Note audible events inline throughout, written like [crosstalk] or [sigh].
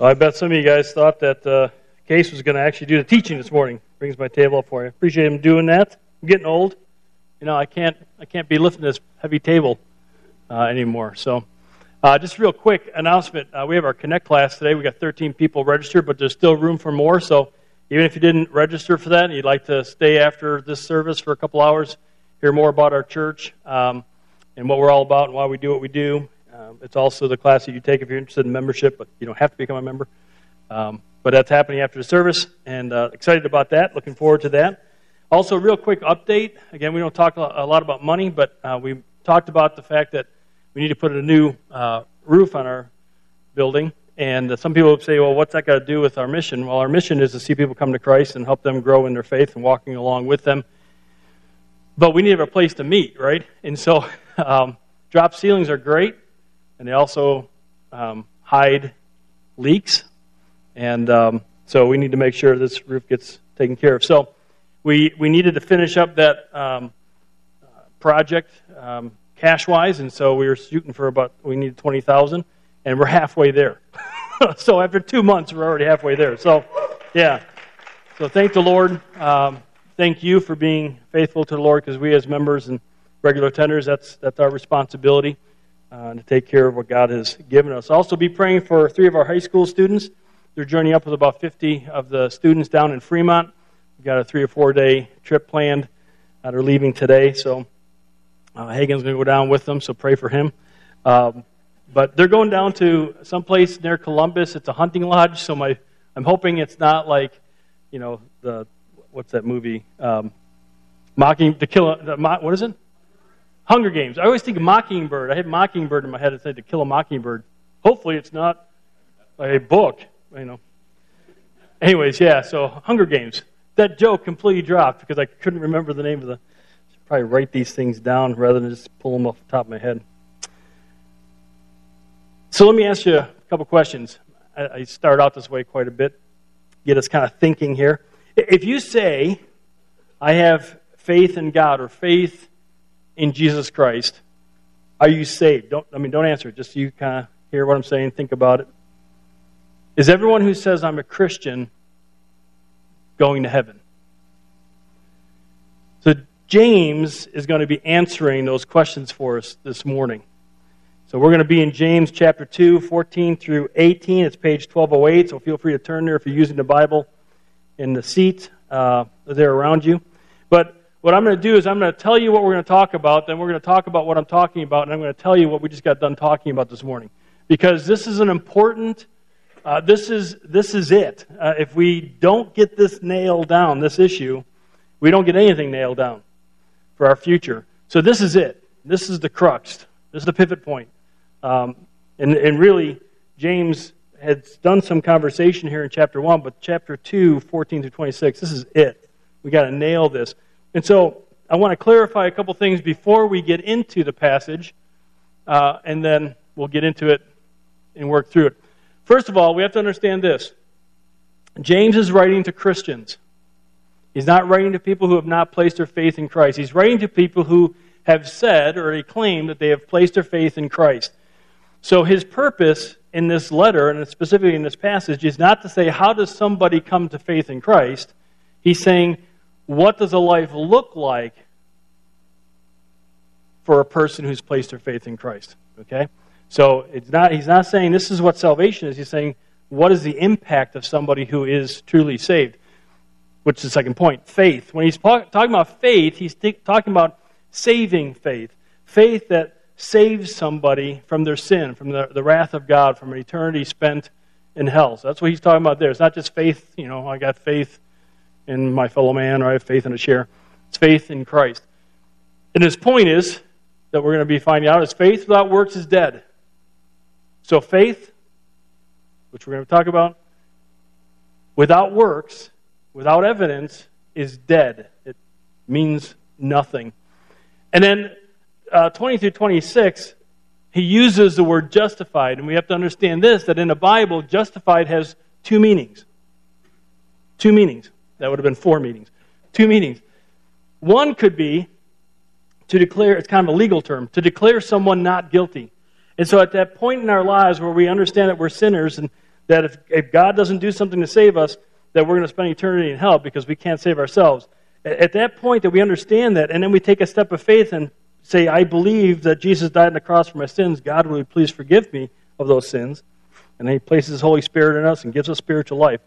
Well, I bet some of you guys thought that uh, Case was going to actually do the teaching this morning. Brings my table up for you. Appreciate him doing that. I'm getting old. You know, I can't I can't be lifting this heavy table uh, anymore. So, uh, just real quick announcement: uh, we have our Connect class today. We got 13 people registered, but there's still room for more. So, even if you didn't register for that and you'd like to stay after this service for a couple hours, hear more about our church um, and what we're all about and why we do what we do, um, it's also the class that you take if you're interested in membership, but you don't have to become a member. Um, but that's happening after the service, and uh, excited about that. Looking forward to that. Also, real quick update. Again, we don't talk a lot about money, but uh, we talked about the fact that we need to put a new uh, roof on our building. And some people say, well, what's that got to do with our mission? Well, our mission is to see people come to Christ and help them grow in their faith and walking along with them. But we need a place to meet, right? And so, [laughs] um, drop ceilings are great and they also um, hide leaks. And um, so we need to make sure this roof gets taken care of. So we, we needed to finish up that um, project um, cash wise, and so we were shooting for about, we needed 20000 and we're halfway there. [laughs] so after two months, we're already halfway there. So, yeah. So thank the Lord. Um, thank you for being faithful to the Lord because we, as members and regular tenders, that's, that's our responsibility uh, to take care of what God has given us. Also, be praying for three of our high school students. They're journeying up with about 50 of the students down in Fremont. We've got a three or four day trip planned. Uh, they're leaving today, so uh, Hagen's going to go down with them, so pray for him. Um, but they're going down to someplace near Columbus. It's a hunting lodge, so my, I'm hoping it's not like, you know, the what's that movie? Um, mocking to kill. A, the, what is it? Hunger Games. I always think of Mockingbird. I had Mockingbird in my head. It said to kill a mockingbird. Hopefully, it's not a book, you know. Anyways, yeah. So Hunger Games. That joke completely dropped because I couldn't remember the name of the. I should probably write these things down rather than just pull them off the top of my head. So let me ask you a couple questions. I, I start out this way quite a bit, get us kind of thinking here. If you say, "I have faith in God" or "faith in Jesus Christ, are you saved? Don't, I mean, don't answer. Just so you kind of hear what I'm saying, think about it. Is everyone who says I'm a Christian going to heaven? So James is going to be answering those questions for us this morning. So we're going to be in James chapter 2, 14 through 18. It's page 1208, so feel free to turn there if you're using the Bible in the seat uh, there around you. But what I'm going to do is I'm going to tell you what we're going to talk about, then we're going to talk about what I'm talking about, and I'm going to tell you what we just got done talking about this morning. Because this is an important, uh, this, is, this is it. Uh, if we don't get this nailed down, this issue, we don't get anything nailed down for our future. So this is it. This is the crux. This is the pivot point. Um, and, and really, James had done some conversation here in chapter 1, but chapter 2, 14 to 26, this is it. we got to nail this. And so I want to clarify a couple things before we get into the passage, uh, and then we'll get into it and work through it. First of all, we have to understand this James is writing to Christians. He's not writing to people who have not placed their faith in Christ. He's writing to people who have said or he claimed that they have placed their faith in Christ. So his purpose in this letter, and specifically in this passage, is not to say, how does somebody come to faith in Christ? He's saying, what does a life look like for a person who's placed their faith in Christ? Okay? So it's not, he's not saying this is what salvation is. He's saying, what is the impact of somebody who is truly saved? Which is the second point faith. When he's talking about faith, he's talking about saving faith. Faith that saves somebody from their sin, from the, the wrath of God, from an eternity spent in hell. So that's what he's talking about there. It's not just faith, you know, I got faith in my fellow man, or I have faith in a chair. It's faith in Christ. And his point is that we're going to be finding out is faith without works is dead. So faith, which we're going to talk about, without works, without evidence, is dead. It means nothing. And then uh, 20 through 26, he uses the word justified. And we have to understand this that in the Bible, justified has two meanings. Two meanings. That would have been four meetings. Two meetings. One could be to declare, it's kind of a legal term, to declare someone not guilty. And so at that point in our lives where we understand that we're sinners and that if, if God doesn't do something to save us, that we're going to spend eternity in hell because we can't save ourselves. At that point that we understand that, and then we take a step of faith and say, I believe that Jesus died on the cross for my sins, God will please forgive me of those sins. And then he places his Holy Spirit in us and gives us spiritual life.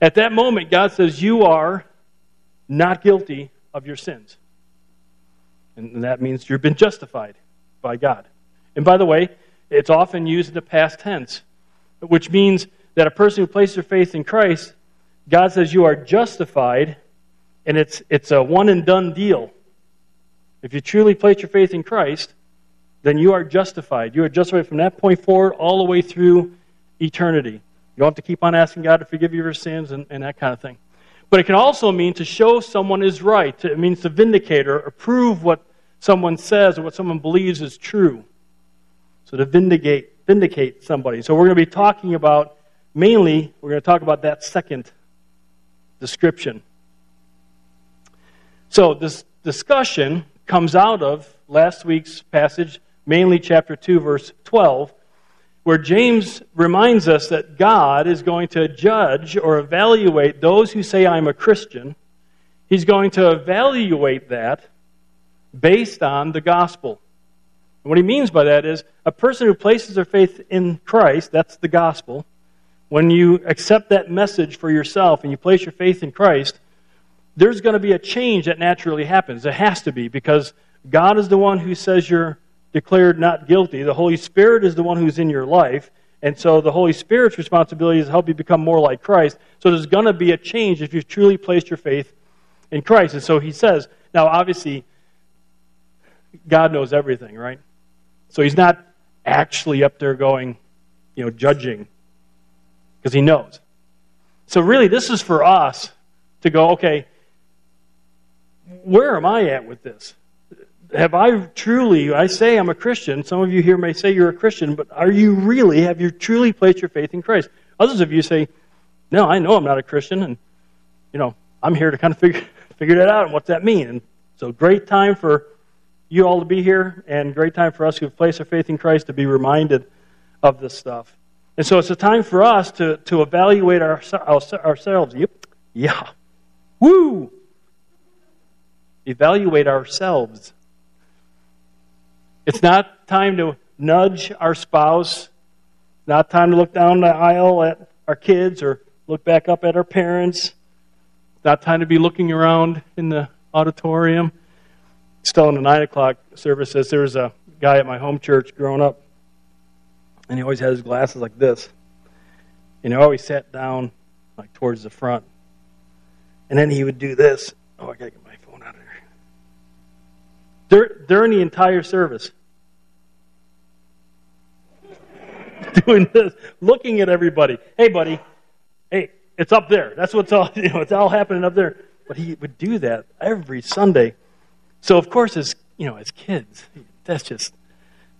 At that moment, God says, You are not guilty of your sins. And that means you've been justified by God. And by the way, it's often used in the past tense, which means that a person who places their faith in Christ, God says you are justified, and it's, it's a one and done deal. If you truly place your faith in Christ, then you are justified. You are justified from that point forward all the way through eternity. You don't have to keep on asking God to forgive you your sins and, and that kind of thing. But it can also mean to show someone is right. It means to vindicate or prove what someone says or what someone believes is true. So to vindicate, vindicate somebody. So we're going to be talking about, mainly, we're going to talk about that second description. So this discussion comes out of last week's passage, mainly chapter 2, verse 12, where James reminds us that God is going to judge or evaluate those who say, I'm a Christian. He's going to evaluate that based on the gospel. And what he means by that is a person who places their faith in Christ, that's the gospel. When you accept that message for yourself and you place your faith in Christ, there's going to be a change that naturally happens. It has to be because God is the one who says you're declared not guilty. The Holy Spirit is the one who's in your life. And so the Holy Spirit's responsibility is to help you become more like Christ. So there's going to be a change if you've truly placed your faith in Christ. And so he says, now obviously, God knows everything, right? So he's not actually up there going, you know, judging, because he knows. So really, this is for us to go, okay, where am I at with this? Have I truly, I say I'm a Christian. Some of you here may say you're a Christian, but are you really, have you truly placed your faith in Christ? Others of you say, no, I know I'm not a Christian, and, you know, I'm here to kind of figure, [laughs] figure that out and what's that mean. And so great time for you all to be here, and great time for us who have placed our faith in Christ to be reminded of this stuff. And so it's a time for us to, to evaluate our, our, ourselves. Yep. Yeah. Woo! Evaluate ourselves it's not time to nudge our spouse. Not time to look down the aisle at our kids or look back up at our parents. Not time to be looking around in the auditorium. Still in the 9 o'clock service says there was a guy at my home church growing up, and he always had his glasses like this. And he always sat down like towards the front. And then he would do this. Oh, I got to get my phone out of here. During the entire service, [laughs] doing this, looking at everybody. Hey, buddy, hey, it's up there. That's what's all, [laughs] you know, it's all happening up there. But he would do that every Sunday. So, of course, as, you know, as kids, that's just,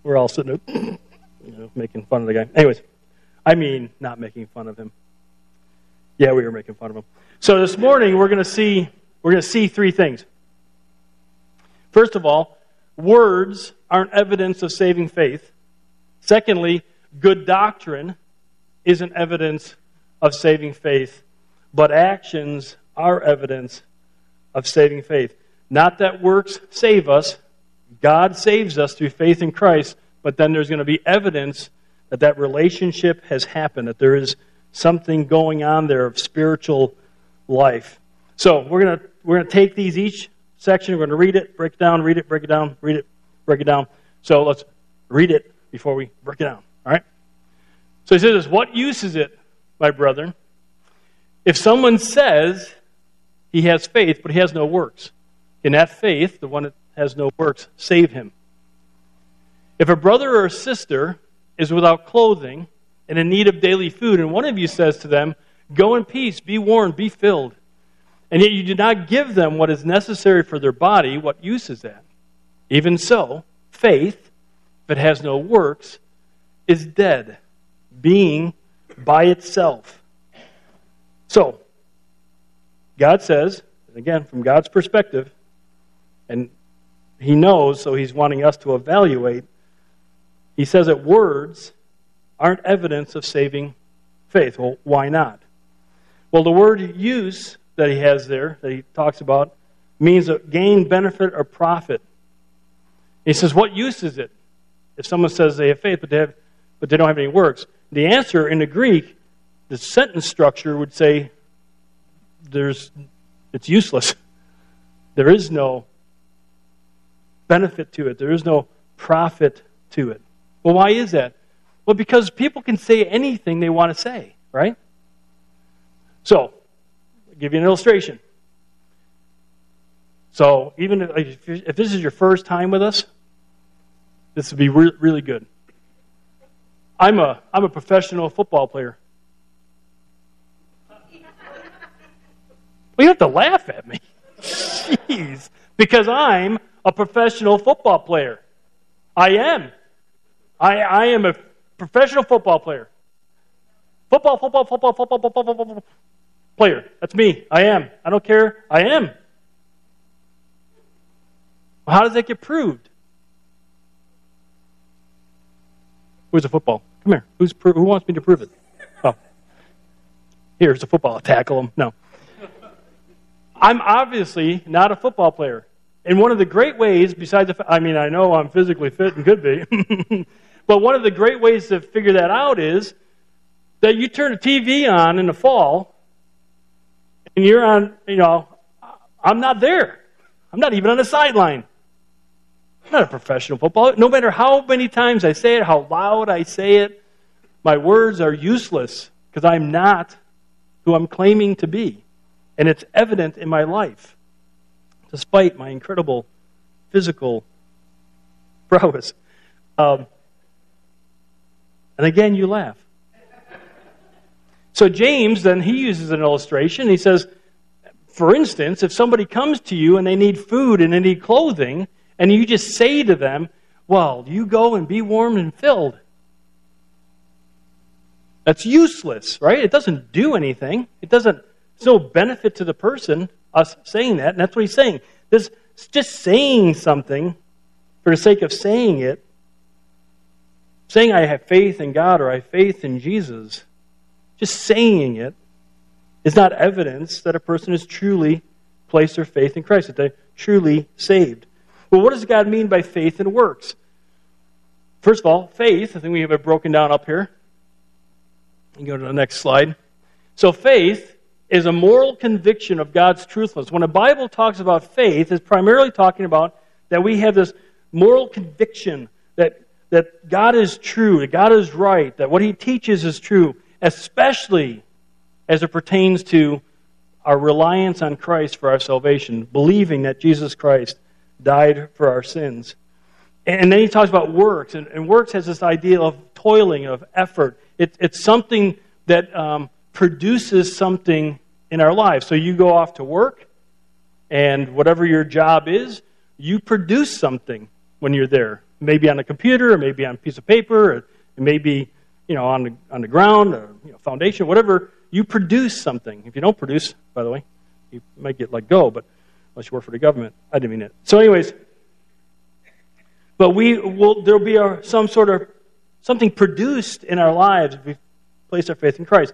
we're all sitting there, [clears throat] you know, making fun of the guy. Anyways, I mean, not making fun of him. Yeah, we were making fun of him. So this morning we're going to see we're going to see three things. First of all, words aren't evidence of saving faith. Secondly, Good doctrine isn't evidence of saving faith, but actions are evidence of saving faith. Not that works save us. God saves us through faith in Christ, but then there's going to be evidence that that relationship has happened, that there is something going on there of spiritual life. So we're going to we're going to take these each section. We're going to read it, break it down, read it, break it down, read it, break it down. So let's read it before we break it down. All right? So he says, What use is it, my brethren, if someone says he has faith, but he has no works? In that faith, the one that has no works, save him. If a brother or a sister is without clothing and in need of daily food, and one of you says to them, Go in peace, be warmed, be filled, and yet you do not give them what is necessary for their body, what use is that? Even so, faith, if it has no works, is dead, being by itself. So, God says, and again, from God's perspective, and He knows, so He's wanting us to evaluate. He says that words aren't evidence of saving faith. Well, why not? Well, the word use that he has there, that he talks about, means a gain, benefit, or profit. He says, What use is it? If someone says they have faith, but they, have, but they don't have any works. The answer in the Greek, the sentence structure would say, there's, it's useless. There is no benefit to it, there is no profit to it. Well, why is that? Well, because people can say anything they want to say, right? So, I'll give you an illustration. So, even if, if this is your first time with us, this would be re- really good. I'm a, I'm a professional football player. Well, you have to laugh at me. [laughs] Jeez. Because I'm a professional football player. I am. I, I am a professional football player. Football, football, football, football, football, football, football player. That's me. I am. I don't care. I am. Well, how does that get proved? Where's the football? Come here. Who's who wants me to prove it? Oh, here's the football. I'll tackle him. No. I'm obviously not a football player. And one of the great ways, besides, the, I mean, I know I'm physically fit and could be, [laughs] but one of the great ways to figure that out is that you turn the TV on in the fall, and you're on, you know, I'm not there. I'm not even on the sideline. I'm not a professional footballer. No matter how many times I say it, how loud I say it, my words are useless because I'm not who I'm claiming to be. And it's evident in my life despite my incredible physical [laughs] prowess. Um, and again, you laugh. So, James, then, he uses an illustration. He says, for instance, if somebody comes to you and they need food and they need clothing, and you just say to them, Well, you go and be warm and filled. That's useless, right? It doesn't do anything. It doesn't, there's no benefit to the person us saying that, and that's what he's saying. This just saying something for the sake of saying it, saying I have faith in God or I have faith in Jesus, just saying it is not evidence that a person has truly placed their faith in Christ, that they're truly saved. Well, what does God mean by faith and works? First of all, faith, I think we have it broken down up here. You go to the next slide. So, faith is a moral conviction of God's truthfulness. When the Bible talks about faith, it's primarily talking about that we have this moral conviction that, that God is true, that God is right, that what He teaches is true, especially as it pertains to our reliance on Christ for our salvation, believing that Jesus Christ died for our sins. And then he talks about works, and, and works has this idea of toiling, of effort. It, it's something that um, produces something in our lives. So you go off to work, and whatever your job is, you produce something when you're there. Maybe on a computer, or maybe on a piece of paper, or it may be you know, on the, on the ground, or you know, foundation, whatever. You produce something. If you don't produce, by the way, you might get let go, but unless you work for the government. I didn't mean it. So, anyways, but we will, there'll be some sort of something produced in our lives if we place our faith in Christ.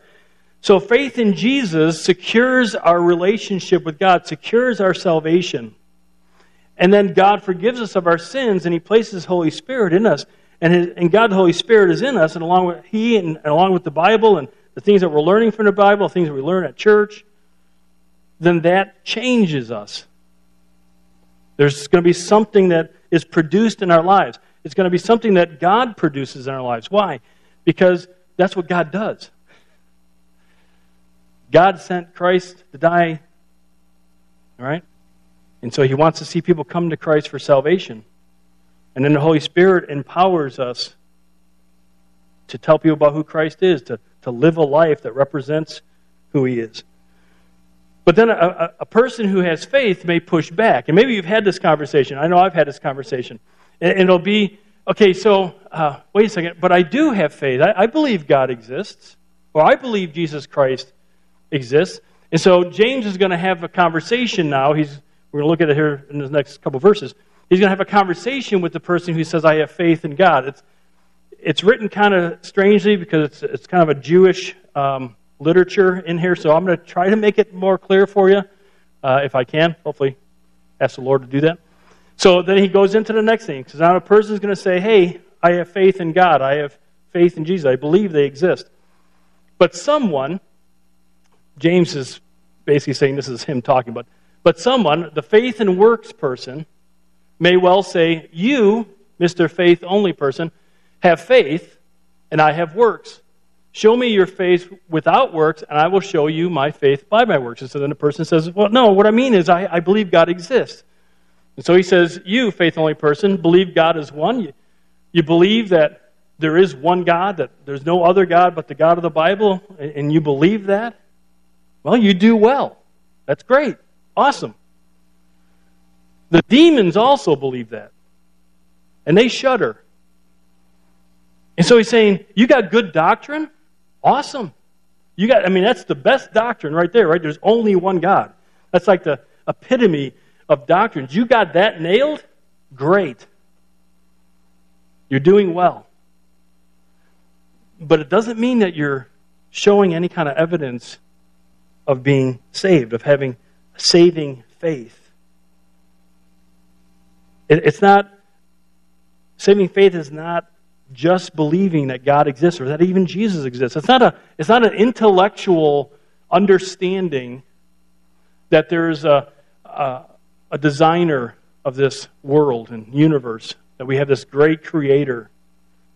So faith in Jesus secures our relationship with God, secures our salvation. And then God forgives us of our sins and He places Holy Spirit in us. And, his, and God, the Holy Spirit, is in us, and along with He and, and along with the Bible and the things that we're learning from the Bible, things that we learn at church, then that changes us. There's going to be something that is produced in our lives. It's going to be something that God produces in our lives. Why? Because that's what God does. God sent Christ to die, all right? And so he wants to see people come to Christ for salvation. And then the Holy Spirit empowers us to tell people about who Christ is, to, to live a life that represents who he is. But then a, a, person who has faith may push back. And maybe you've had this conversation. I know I've had this conversation. And, it'll be okay, so uh, wait a second, but I do have faith. I, I believe God exists, or I believe Jesus Christ exists. And so James is going to have a conversation now. He's, we're going to look at it here in the next couple verses. He's going to have a conversation with the person who says, I have faith in God. It's, it's written kind of strangely because it's, it's kind of a Jewish um, literature in here, so I'm going to try to make it more clear for you uh, if I can. Hopefully, ask the Lord to do that. So then he goes into the next thing. Because now a person is going to say, hey, I have faith in God. I have faith in Jesus. I believe they exist. But someone, James is basically saying this is him talking, but, but someone, the faith and works person, may well say, You, Mr. Faith only person, have faith, and I have works. Show me your faith without works, and I will show you my faith by my works. And so then the person says, Well, no, what I mean is I, I believe God exists. And so he says, You, faith only person, believe God is one. You, you believe that there is one God, that there's no other God but the God of the Bible, and you believe that? Well, you do well. That's great. Awesome. The demons also believe that. And they shudder. And so he's saying, You got good doctrine? Awesome. You got, I mean, that's the best doctrine right there, right? There's only one God. That's like the epitome of doctrines. You got that nailed? Great. You're doing well. But it doesn't mean that you're showing any kind of evidence of being saved, of having saving faith. it's not, saving faith is not just believing that God exists or that even Jesus exists. It's not, a, it's not an intellectual understanding that there's a, a, a designer of this world and universe, that we have this great creator,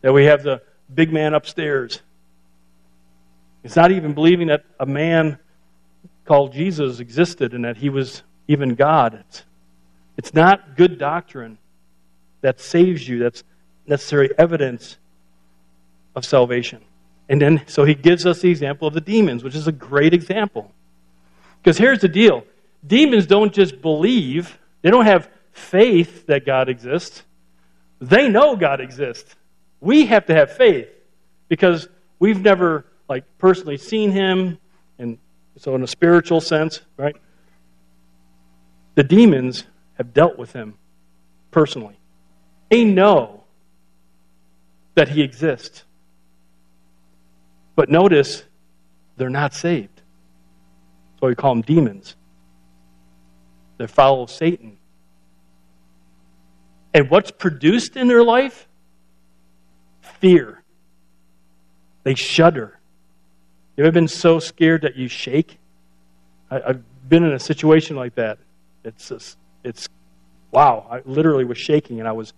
that we have the big man upstairs. It's not even believing that a man called Jesus existed and that he was even God. It's, it's not good doctrine that saves you. That's necessary evidence of salvation. And then, so he gives us the example of the demons, which is a great example. Because here's the deal demons don't just believe, they don't have faith that God exists. They know God exists. We have to have faith because we've never like personally seen him and so in a spiritual sense, right? The demons have dealt with him personally. They know that he exists. But notice, they're not saved. So we call them demons. They follow Satan. And what's produced in their life? Fear. They shudder. You ever been so scared that you shake? I, have been in a situation like that. It's just, it's wow. I literally was shaking, and I was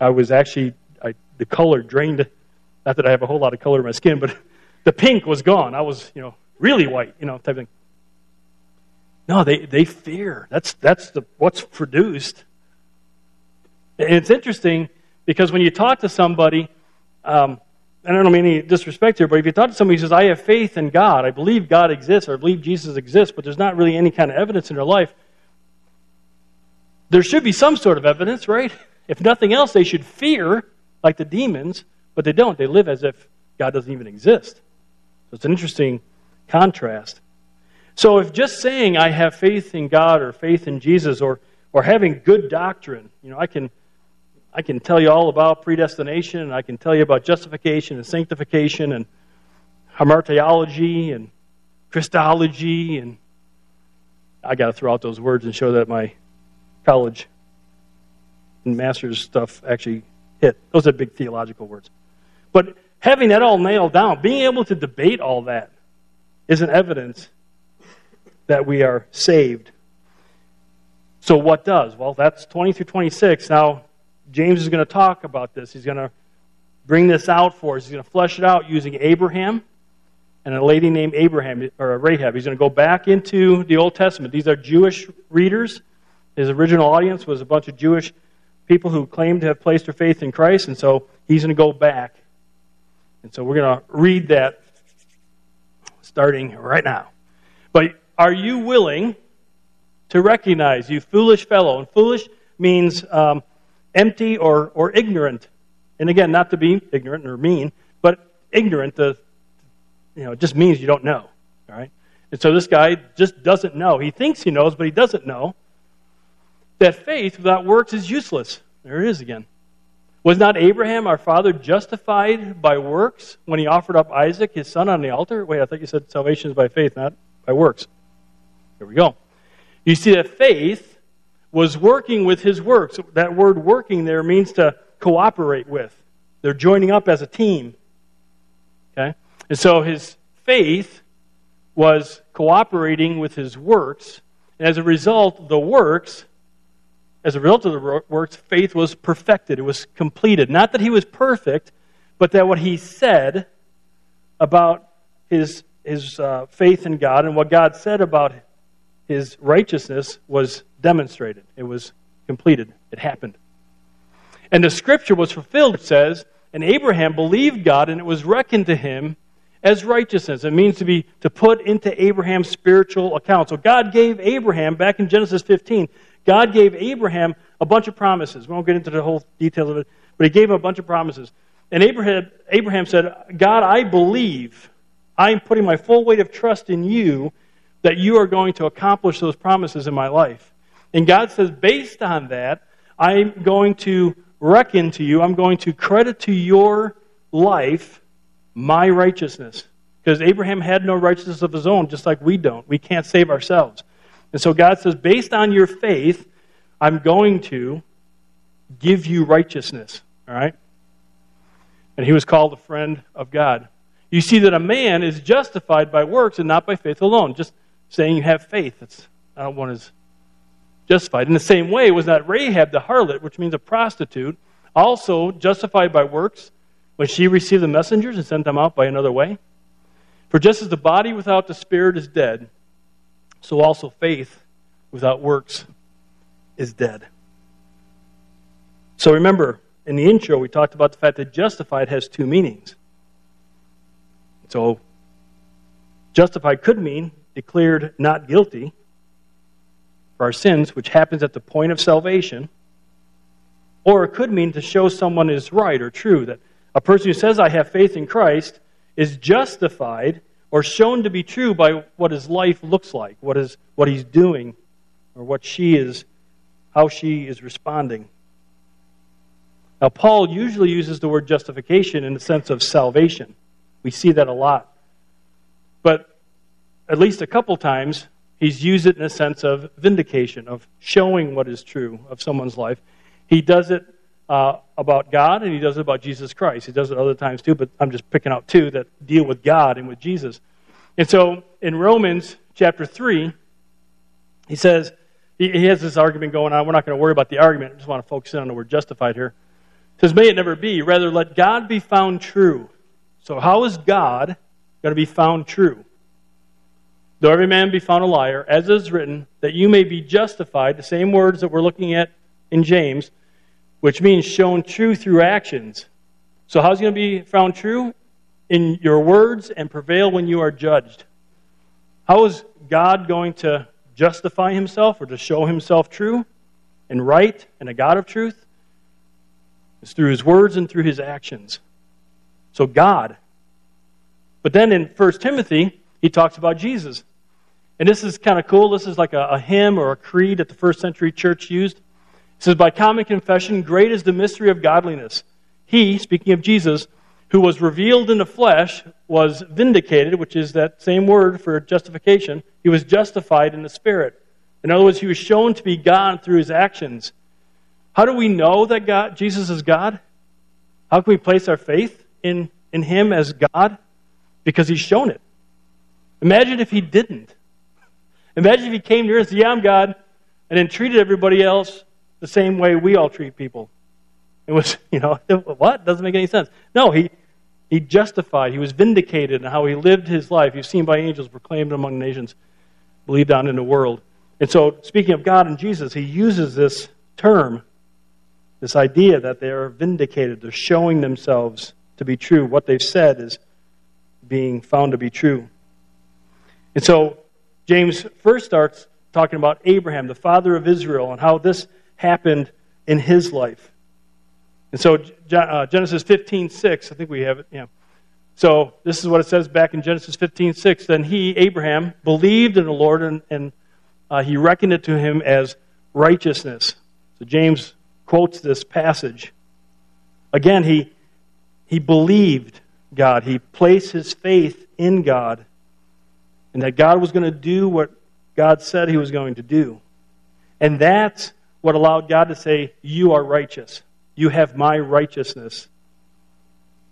I was actually the color drained. Not that I have a whole lot of color in my skin, but [laughs] the pink was gone. I was, you know, really white, you know, type of thing. No, they, they fear. That's, that's the, what's produced. And it's interesting because when you talk to somebody, um, I don't mean any disrespect here, but if you talk to somebody who says, I have faith in God, I believe God exists, or I believe Jesus exists, but there's not really any kind of evidence in their life, there should be some sort of evidence, right? If nothing else, they should fear like the demons, but they don't. They live as if God doesn't even exist. So it's an interesting contrast. So if just saying I have faith in God or faith in Jesus or, or having good doctrine, you know, I can, I can tell you all about predestination and I can tell you about justification and sanctification and hamartiology and Christology and I got to throw out those words and show that my college and master's stuff actually hit. Those are big theological words. But having that all nailed down, being able to debate all that is an evidence that we are saved. So, what does? Well, that's 20 through 26. Now, James is going to talk about this. He's going to bring this out for us. He's going to flesh it out using Abraham and a lady named Abraham or Rahab. He's going to go back into the Old Testament. These are Jewish readers. His original audience was a bunch of Jewish people who claim to have placed their faith in Christ, and so he's going to go back. And so we're going to read that starting right now. But are you willing to recognize, you foolish fellow? And foolish means um, empty or, or ignorant. And again, not to be ignorant or mean, but ignorant, the, you know, just means you don't know. All right? And so this guy just doesn't know. He thinks he knows, but he doesn't know that faith without works is useless. There it is again. Was not Abraham, our father, justified by works when he offered up Isaac, his son, on the altar? Wait, I thought you said salvation is by faith, not by works. Here we go. You see that faith was working with his works. That word working there means to cooperate with. They're joining up as a team. Okay? And so his faith was cooperating with his works. And as a result, the works as a result of the works, faith was perfected. It was completed. Not that he was perfect, but that what he said about his, his uh, faith in God and what God said about his righteousness was demonstrated. It was completed. It happened. And the scripture was fulfilled, it says, and Abraham believed God, and it was reckoned to him as righteousness. It means to be to put into Abraham's spiritual account. So God gave Abraham back in Genesis 15 God gave Abraham a bunch of promises. We won't get into the whole details of it, but he gave him a bunch of promises. And Abraham, Abraham said, God, I believe, I'm putting my full weight of trust in you that you are going to accomplish those promises in my life. And God says, based on that, I'm going to reckon to you, I'm going to credit to your life my righteousness. Because Abraham had no righteousness of his own, just like we don't. We can't save ourselves. And so God says, based on your faith, I'm going to give you righteousness. All right? And he was called a friend of God. You see that a man is justified by works and not by faith alone. Just saying you have faith, that's not one is justified. In the same way, was not Rahab the harlot, which means a prostitute, also justified by works when she received the messengers and sent them out by another way? For just as the body without the spirit is dead, so also faith without works is dead. So remember, in the intro, we talked about the fact that justified has two meanings. So, justified could mean declared not guilty for our sins, which happens at the point of salvation. Or it could mean to show someone is right or true, that a person who says, I have faith in Christ, is justified or shown to be true by what his life looks like, what, is, what he's doing, or what she is, how she is responding. Now, Paul usually uses the word justification in the sense of salvation. We see that a lot. But at least a couple times, he's used it in a sense of vindication, of showing what is true of someone's life. He does it uh, about God and he does it about Jesus Christ. He does it other times too, but I'm just picking out two that deal with God and with Jesus. And so in Romans chapter 3, he says, he, he has this argument going on. We're not going to worry about the argument. I just want to focus in on the word justified here. He says, May it never be. Rather, let God be found true. So, how is God going to be found true? Though every man be found a liar, as is written, that you may be justified, the same words that we're looking at in James, which means shown true through actions. So, how's he going to be found true? In your words and prevail when you are judged. How is God going to justify himself or to show himself true and right and a God of truth? It's through his words and through his actions. So, God. But then in 1 Timothy, he talks about Jesus. And this is kind of cool. This is like a, a hymn or a creed that the first century church used. Says, By common confession, great is the mystery of godliness. He, speaking of Jesus, who was revealed in the flesh, was vindicated, which is that same word for justification. He was justified in the spirit. In other words, he was shown to be God through his actions. How do we know that God, Jesus is God? How can we place our faith in, in him as God? Because he's shown it. Imagine if he didn't. Imagine if he came and said, Yeah, I'm God, and then treated everybody else the same way we all treat people. It was, [laughs] you know, [laughs] what? Doesn't make any sense. No, he, he justified, he was vindicated in how he lived his life. He's seen by angels, proclaimed among nations, believed on in the world. And so, speaking of God and Jesus, he uses this term, this idea that they are vindicated. They're showing themselves to be true. What they've said is being found to be true. And so, James first starts talking about Abraham, the father of Israel, and how this happened in his life. And so uh, Genesis 15, 6, I think we have it. Yeah. So this is what it says back in Genesis 15, 6. Then he, Abraham, believed in the Lord and, and uh, he reckoned it to him as righteousness. So James quotes this passage. Again, he, he believed God. He placed his faith in God and that God was going to do what God said he was going to do. And that's what allowed God to say, You are righteous. You have my righteousness.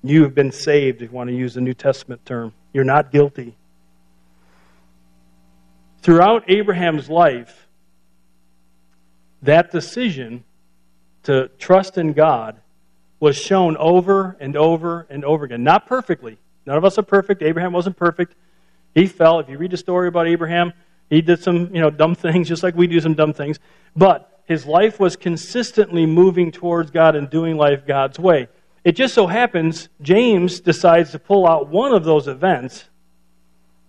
You have been saved, if you want to use the New Testament term. You're not guilty. Throughout Abraham's life, that decision to trust in God was shown over and over and over again. Not perfectly. None of us are perfect. Abraham wasn't perfect. He fell. If you read the story about Abraham, he did some, you know, dumb [laughs] things, just like we do some dumb things. But his life was consistently moving towards God and doing life God's way. It just so happens James decides to pull out one of those events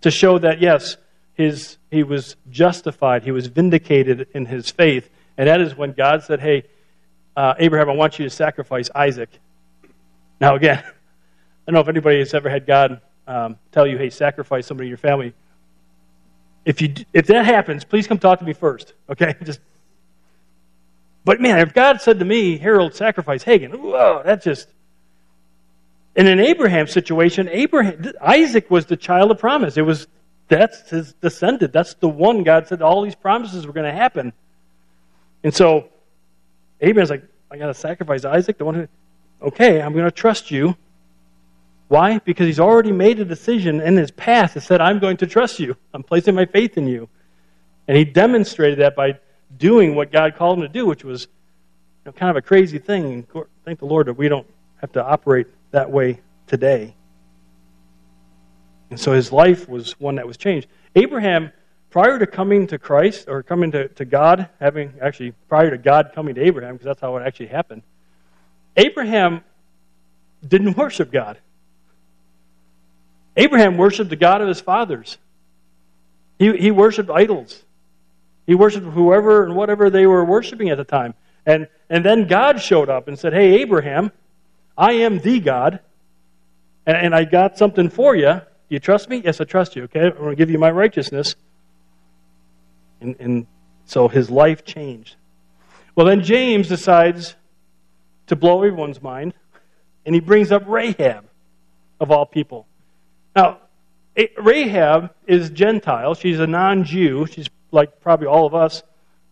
to show that, yes, his, he was justified, he was vindicated in his faith. And that is when God said, Hey, uh, Abraham, I want you to sacrifice Isaac. Now, again, [laughs] I don't know if anybody has ever had God um, tell you, hey, sacrifice somebody in your family. If, you, if that happens, please come talk to me first, okay? [laughs] Just, but man, if God said to me, Harold, sacrifice Hagen, whoa, that's just. In an Abraham situation, Abraham, Isaac was the child of promise. It was that's his descendant. That's the one God said all these promises were going to happen. And so Abraham's like, I got to sacrifice Isaac, the one who, okay, I'm going to trust you. Why? Because he's already made a decision in his past that said, I'm going to trust you. I'm placing my faith in you. And he demonstrated that by doing what God called him to do, which was you know, kind of a crazy thing. Thank the Lord that we don't have to operate that way today. And so his life was one that was changed. Abraham, prior to coming to Christ, or coming to, to God, having actually, prior to God coming to Abraham, because that's how it actually happened, Abraham didn't worship God. Abraham worshiped the God of his fathers. He, he worshiped idols. He worshiped whoever and whatever they were worshiping at the time. And, and then God showed up and said, Hey, Abraham, I am the God, and, and I got something for you. Do you trust me? Yes, I trust you. Okay, I'm going to give you my righteousness. And, and so his life changed. Well, then James decides to blow everyone's mind, and he brings up Rahab, of all people. Now, Rahab is Gentile. She's a non Jew. She's like probably all of us,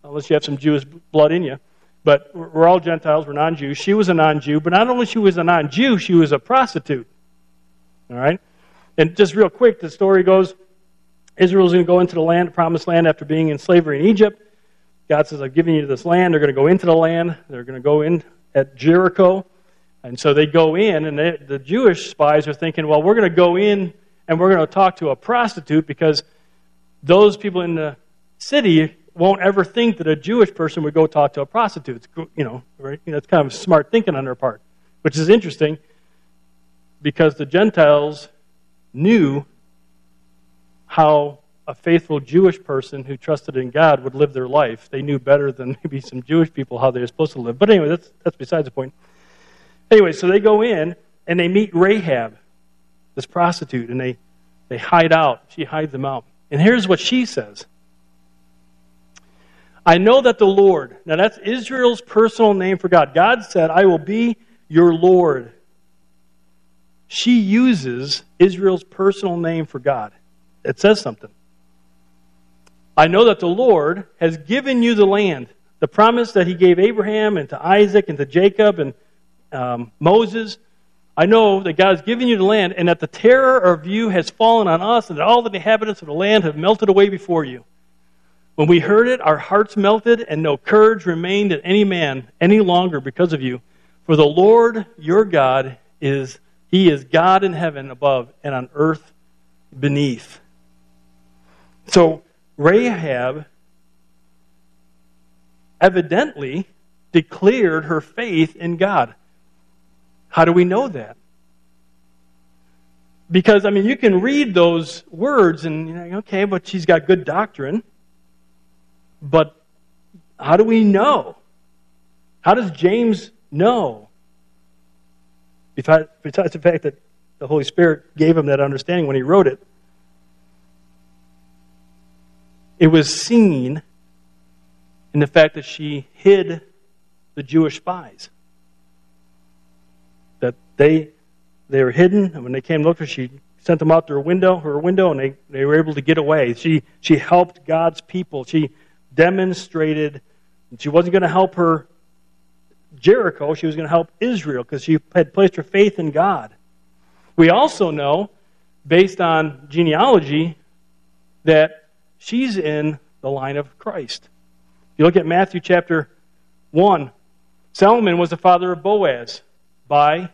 unless you have some Jewish blood in you. But we're all Gentiles. We're non Jews. She was a non Jew, but not only she was a non Jew, she was a prostitute. All right? And just real quick, the story goes Israel's going to go into the land, the promised land, after being in slavery in Egypt. God says, I've given you this land. They're going to go into the land. They're going to go in at Jericho. And so they go in, and they, the Jewish spies are thinking, well, we're going to go in and we're going to talk to a prostitute because those people in the city won't ever think that a Jewish person would go talk to a prostitute. It's, you know, right? Kind of smart thinking on their part, which is interesting because the Gentiles knew how a faithful Jewish person who trusted in God would live their life. They knew better than [laughs] maybe some Jewish people how they were supposed to live. But anyway, that's, that's besides the point. Anyway, so they go in and they meet Rahab, this prostitute, and they, they hide out. She hides them out. And here's what she says I know that the Lord, now that's Israel's personal name for God. God said, I will be your Lord. She uses Israel's personal name for God. It says something. I know that the Lord has given you the land, the promise that he gave Abraham and to Isaac and to Jacob and um, Moses, I know that God has given you the land, and that the terror of you has fallen on us, and that all the inhabitants of the land have melted away before you. When we heard it, our hearts melted, and no courage remained in any man any longer because of you. For the Lord your God is, He is God in heaven above and on earth beneath. So, Rahab evidently declared her faith in God. How do we know that? Because, I mean, you can read those words and you're like, okay, but she's got good doctrine. But how do we know? How does James know? Besides the fact that the Holy Spirit gave him that understanding when he wrote it, it was seen in the fact that she hid the Jewish spies. That they, they were hidden, and when they came to look for she sent them out through her window, her window, and they, they were able to get away. She, she helped God's people. She demonstrated that she wasn't going to help her Jericho, she was going to help Israel because she had placed her faith in God. We also know, based on genealogy, that she's in the line of Christ. If you look at Matthew chapter 1, Solomon was the father of Boaz by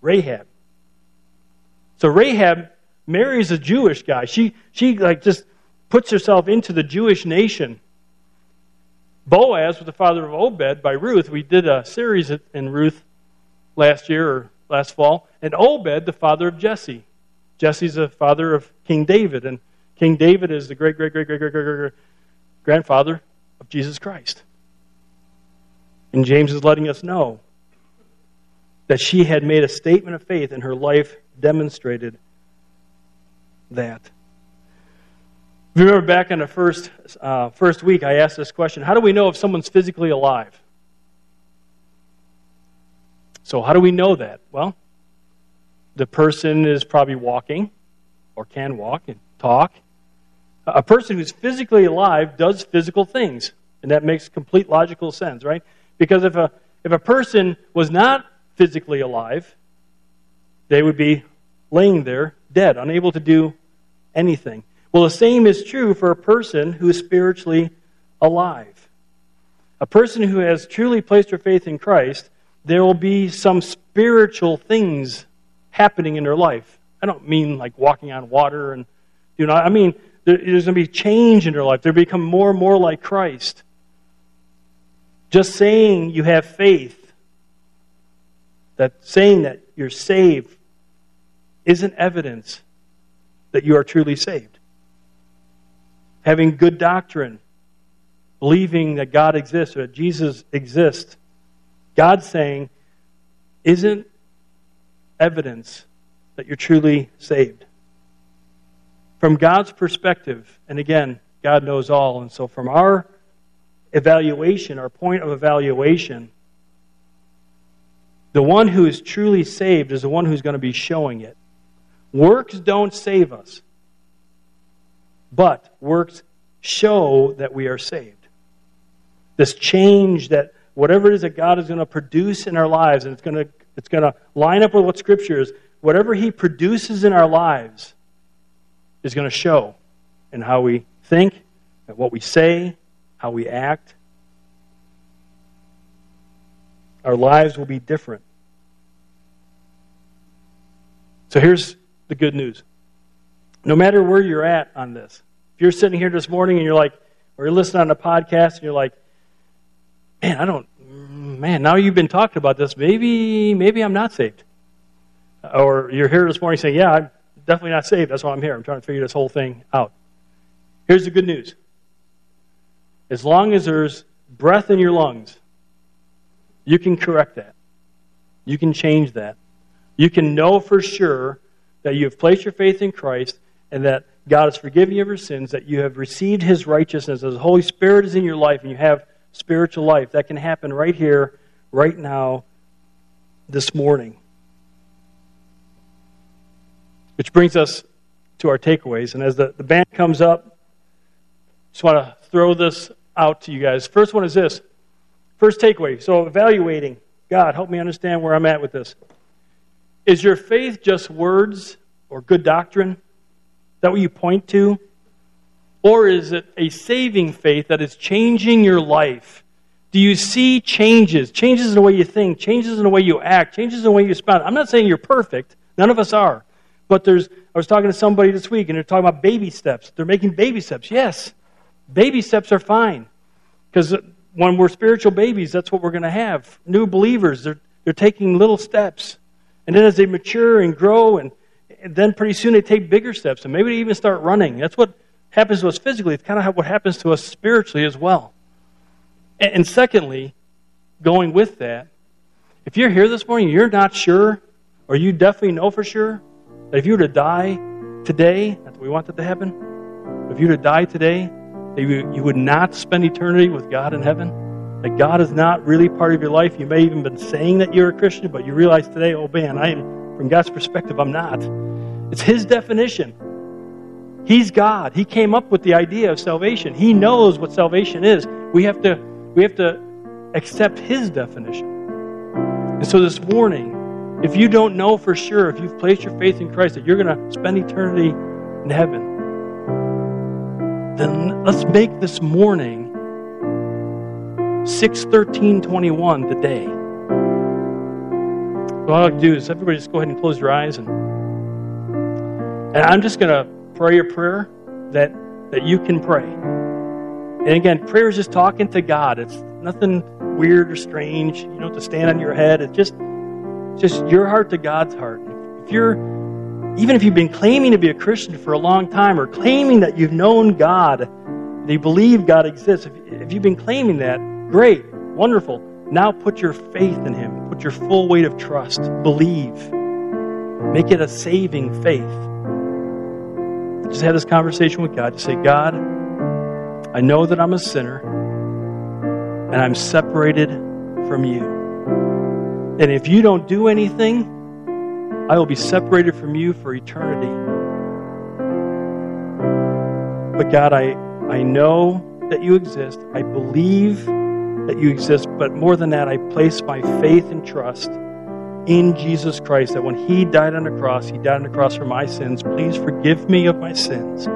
Rahab. So Rahab marries a Jewish guy. She, she like just puts herself into the Jewish nation. Boaz was the father of Obed by Ruth. We did a series in Ruth last year or last fall. And Obed, the father of Jesse. Jesse's the father of King David. And King David is the great, great, great, great, great, great, great grandfather of Jesus Christ. And James is letting us know that she had made a statement of faith and her life demonstrated that. If you remember back in the first, uh, first week, I asked this question How do we know if someone's physically alive? So, how do we know that? Well, the person is probably walking or can walk and talk. A person who's physically alive does physical things, and that makes complete logical sense, right? Because if a, if a person was not physically alive, they would be laying there dead, unable to do anything. Well, the same is true for a person who is spiritually alive. A person who has truly placed her faith in Christ, there will be some spiritual things happening in their life. I don't mean like walking on water and, you know, I mean there's going to be change in their life. They become more and more like Christ. Just saying you have faith, that saying that you're saved, isn't evidence that you are truly saved having good doctrine, believing that God exists or that Jesus exists, God's saying, isn't evidence that you're truly saved. From God's perspective, and again, God knows all, and so from our evaluation, our point of evaluation, the one who is truly saved is the one who's going to be showing it. Works don't save us but works show that we are saved. This change that whatever it is that God is going to produce in our lives, and it's going to, it's going to line up with what Scripture is, whatever He produces in our lives is going to show in how we think, and what we say, how we act. Our lives will be different. So here's the good news no matter where you're at on this, if you're sitting here this morning and you're like, or you're listening on a podcast and you're like, man, I don't, man, now you've been talking about this, maybe, maybe I'm not saved. Or you're here this morning saying, yeah, I'm definitely not saved. That's why I'm here. I'm trying to figure this whole thing out. Here's the good news. As long as there's breath in your lungs, you can correct that. You can change that. You can know for sure that you have placed your faith in Christ and that God has forgiven you of your sins, that you have received His righteousness, as the Holy Spirit is in your life, and you have spiritual life. That can happen right here, right now, this morning. Which brings us to our takeaways. And as the, the band comes up, just want to throw this out to you guys. First one is this. First takeaway. So, evaluating. God, help me understand where I'm at with this. Is your faith just words or good doctrine? That what you point to? Or is it a saving faith that is changing your life? Do you see changes? Changes in the way you think, changes in the way you act, changes in the way you respond. I'm not saying you're perfect. None of us are. But there's I was talking to somebody this week and they're talking about baby steps. They're making baby steps. Yes. Baby steps are fine. Because when we're spiritual babies, that's what we're going to have. New believers, they're, they're taking little steps. And then as they mature and grow and and then pretty soon they take bigger steps, and maybe they even start running. That's what happens to us physically. It's kind of what happens to us spiritually as well. And, secondly, going with that, if you're here this morning, you're not sure, or you definitely know for sure, that if you were to die today, that's we want that to happen. If you were to die today, that you, you would not spend eternity with God in heaven, that God is not really part of your life. You may even been saying that you're a Christian, but you realize today, oh man, I am from God's perspective, I'm not. It's His definition. He's God. He came up with the idea of salvation. He knows what salvation is. We have to we have to accept His definition. And so this morning, if you don't know for sure, if you've placed your faith in Christ that you're going to spend eternity in heaven, then let's make this morning 61321 the day. What I'll do is everybody just go ahead and close your eyes and and I'm just going to pray a prayer that that you can pray. And again, prayer is just talking to God. It's nothing weird or strange. You don't to stand on your head. It's just just your heart to God's heart. If you're even if you've been claiming to be a Christian for a long time or claiming that you've known God, that you believe God exists, if you've been claiming that, great, wonderful. Now put your faith in Him. Put your full weight of trust. Believe. Make it a saving faith. Just have this conversation with God. Just say, God, I know that I'm a sinner and I'm separated from you. And if you don't do anything, I will be separated from you for eternity. But God, I, I know that you exist. I believe that you exist. But more than that, I place my faith and trust in Jesus Christ that when He died on the cross, He died on the cross for my sins. Please forgive me of my sins.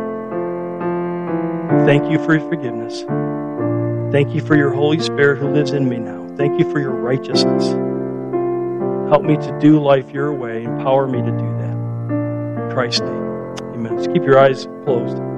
Thank you for your forgiveness. Thank you for your Holy Spirit who lives in me now. Thank you for your righteousness. Help me to do life your way. Empower me to do that. In Christ's name. Amen. Just keep your eyes closed.